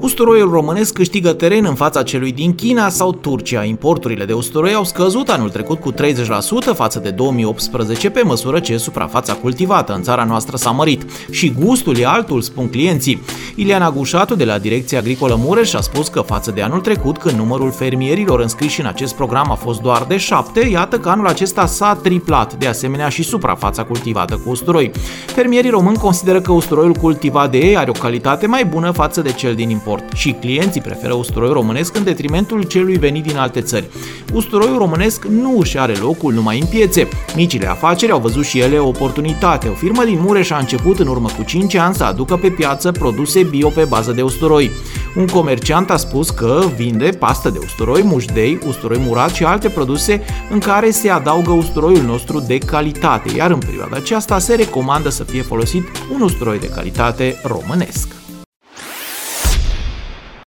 Usturoiul românesc câștigă teren în fața celui din China sau Turcia. Importurile de usturoi au scăzut anul trecut cu 30% față de 2018 pe măsură ce suprafața cultivată în țara noastră s-a mărit. Și gustul e altul, spun clienții. Iliana Gușatu de la Direcția Agricolă Mureș a spus că față de anul trecut, când numărul fermierilor înscriși în acest program a fost doar de 7, iată că anul acesta s-a triplat, de asemenea și suprafața cultivată cu usturoi. Fermierii români consideră că usturoiul cultivat de ei are o calitate mai bună față de cel din import import și clienții preferă usturoiul românesc în detrimentul celui venit din alte țări. Usturoiul românesc nu își are locul numai în piețe. Micile afaceri au văzut și ele o oportunitate. O firmă din Mureș a început în urmă cu 5 ani să aducă pe piață produse bio pe bază de usturoi. Un comerciant a spus că vinde pastă de usturoi, mușdei, usturoi murat și alte produse în care se adaugă usturoiul nostru de calitate, iar în perioada aceasta se recomandă să fie folosit un usturoi de calitate românesc.